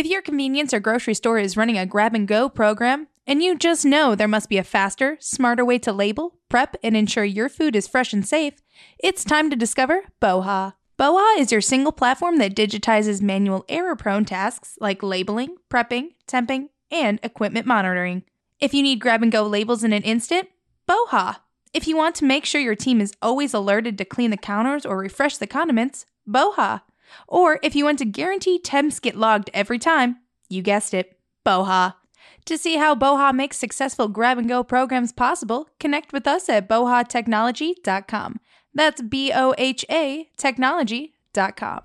If your convenience or grocery store is running a grab and go program, and you just know there must be a faster, smarter way to label, prep, and ensure your food is fresh and safe, it's time to discover BOHA. BOHA is your single platform that digitizes manual error prone tasks like labeling, prepping, temping, and equipment monitoring. If you need grab and go labels in an instant, BOHA. If you want to make sure your team is always alerted to clean the counters or refresh the condiments, BOHA. Or if you want to guarantee temps get logged every time, you guessed it, BOHA. To see how BOHA makes successful grab and go programs possible, connect with us at bohatechnology.com. That's B O H A technology.com.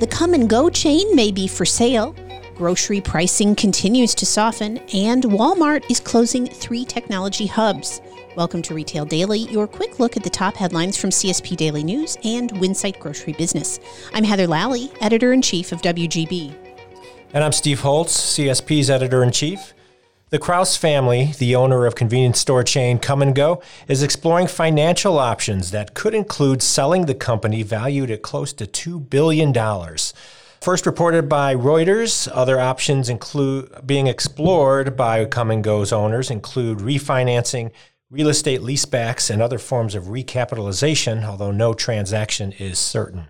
The Kum & Go chain may be for sale. Grocery pricing continues to soften, and Walmart is closing three technology hubs. Welcome to Retail Daily, your quick look at the top headlines from CSP Daily News and Winsight Grocery Business. I'm Heather Lally, editor in chief of WGB. And I'm Steve Holtz, CSP's editor in chief. The Krause family, the owner of convenience store chain Kum & Go, is exploring financial options that could include selling the company valued at close to $2 billion. First reported by Reuters, other options include being explored by Kum & Go's owners include refinancing, real estate leasebacks, and other forms of recapitalization, although no transaction is certain.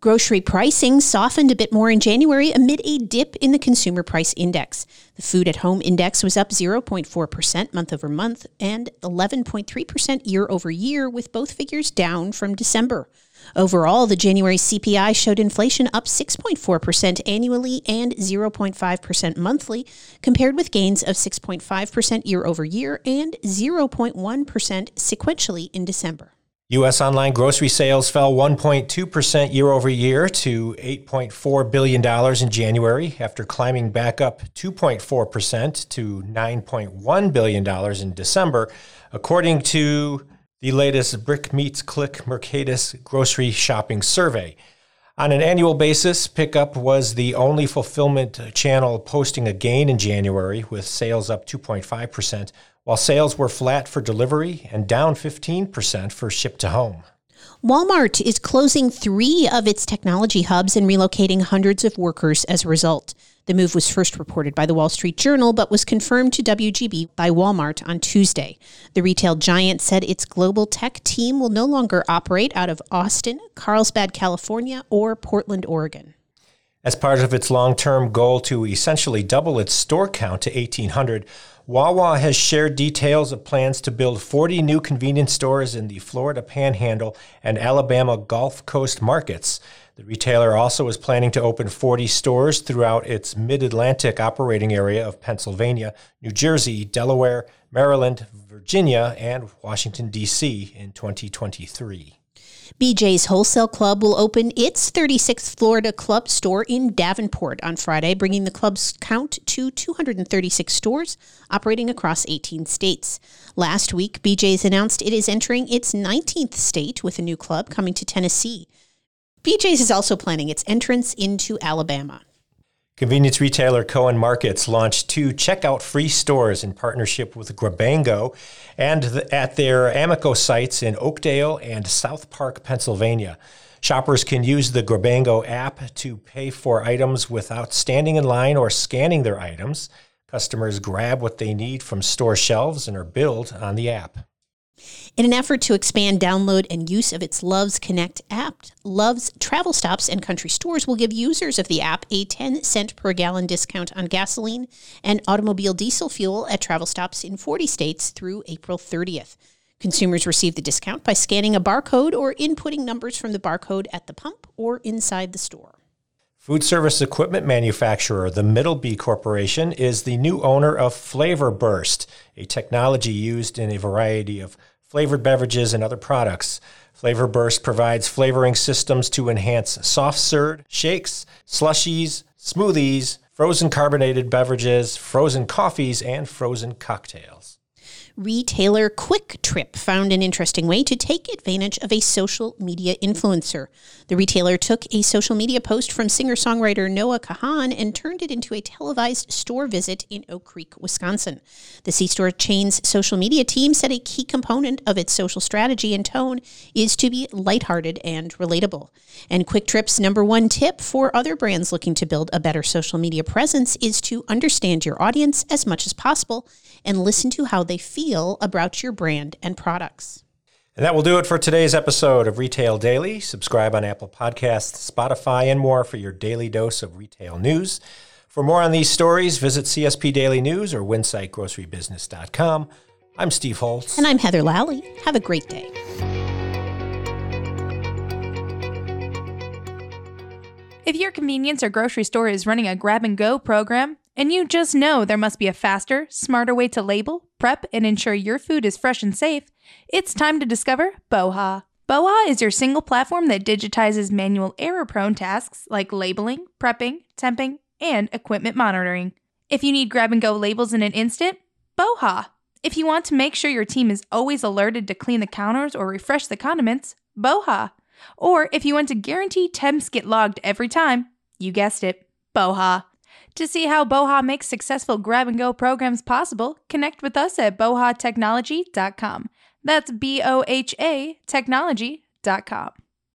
Grocery pricing softened a bit more in January amid a dip in the consumer price index. The food at home index was up 0.4% month over month and 11.3% year over year, with both figures down from December. Overall, the January CPI showed inflation up 6.4% annually and 0.5% monthly, compared with gains of 6.5% year over year and 0.1% sequentially in December. U.S. online grocery sales fell 1.2% year over year to $8.4 billion in January after climbing back up 2.4% to $9.1 billion in December, according to the latest Brick Meets Click Mercatus grocery shopping survey. On an annual basis, Pickup was the only fulfillment channel posting a gain in January, with sales up 2.5%, while sales were flat for delivery and down 15% for ship to home. Walmart is closing three of its technology hubs and relocating hundreds of workers as a result. The move was first reported by the Wall Street Journal, but was confirmed to WGB by Walmart on Tuesday. The retail giant said its global tech team will no longer operate out of Austin, Carlsbad, California, or Portland, Oregon. As part of its long term goal to essentially double its store count to 1,800, Wawa has shared details of plans to build 40 new convenience stores in the Florida Panhandle and Alabama Gulf Coast markets. The retailer also is planning to open 40 stores throughout its mid Atlantic operating area of Pennsylvania, New Jersey, Delaware, Maryland, Virginia, and Washington, D.C. in 2023. BJ's Wholesale Club will open its 36th Florida club store in Davenport on Friday, bringing the club's count to 236 stores operating across 18 states. Last week, BJ's announced it is entering its 19th state with a new club coming to Tennessee. BJ's is also planning its entrance into Alabama. Convenience retailer Coen Markets launched two checkout free stores in partnership with Grabango and the, at their Amico sites in Oakdale and South Park, Pennsylvania. Shoppers can use the Grabango app to pay for items without standing in line or scanning their items. Customers grab what they need from store shelves and are billed on the app. In an effort to expand download and use of its Loves Connect app, Loves Travel Stops and Country Stores will give users of the app a 10 cent per gallon discount on gasoline and automobile diesel fuel at travel stops in 40 states through April 30th. Consumers receive the discount by scanning a barcode or inputting numbers from the barcode at the pump or inside the store. Food service equipment manufacturer, the Middleby Corporation, is the new owner of Flavor Burst, a technology used in a variety of flavored beverages and other products. Flavor Burst provides flavoring systems to enhance soft serve, shakes, slushies, smoothies, frozen carbonated beverages, frozen coffees, and frozen cocktails. Retailer Kwik Trip found an interesting way to take advantage of a social media influencer. The retailer took a social media post from singer songwriter Noah Kahan and turned it into a televised store visit in Oak Creek, Wisconsin. The C Store chain's social media team said a key component of its social strategy and tone is to be lighthearted and relatable. And Kwik Trip's number one tip for other brands looking to build a better social media presence is to understand your audience as much as possible and listen to how they feel feel about your brand and products. And that will do it for today's episode of Retail Daily. Subscribe on Apple Podcasts, Spotify, and more for your daily dose of retail news. For more on these stories, visit CSP Daily News or WinsightGroceryBusiness.com. I'm Steve Holtz. And I'm Heather Lally. Have a great day. If your convenience or grocery store is running a grab and go program, and you just know there must be a faster, smarter way to label, prep, and ensure your food is fresh and safe, it's time to discover BOHA. BOHA is your single platform that digitizes manual error prone tasks like labeling, prepping, temping, and equipment monitoring. If you need grab and go labels in an instant, BOHA. If you want to make sure your team is always alerted to clean the counters or refresh the condiments, BOHA. Or if you want to guarantee temps get logged every time, you guessed it, BOHA. To see how BOHA makes successful grab and go programs possible, connect with us at bohatechnology.com. That's B O H A technology.com.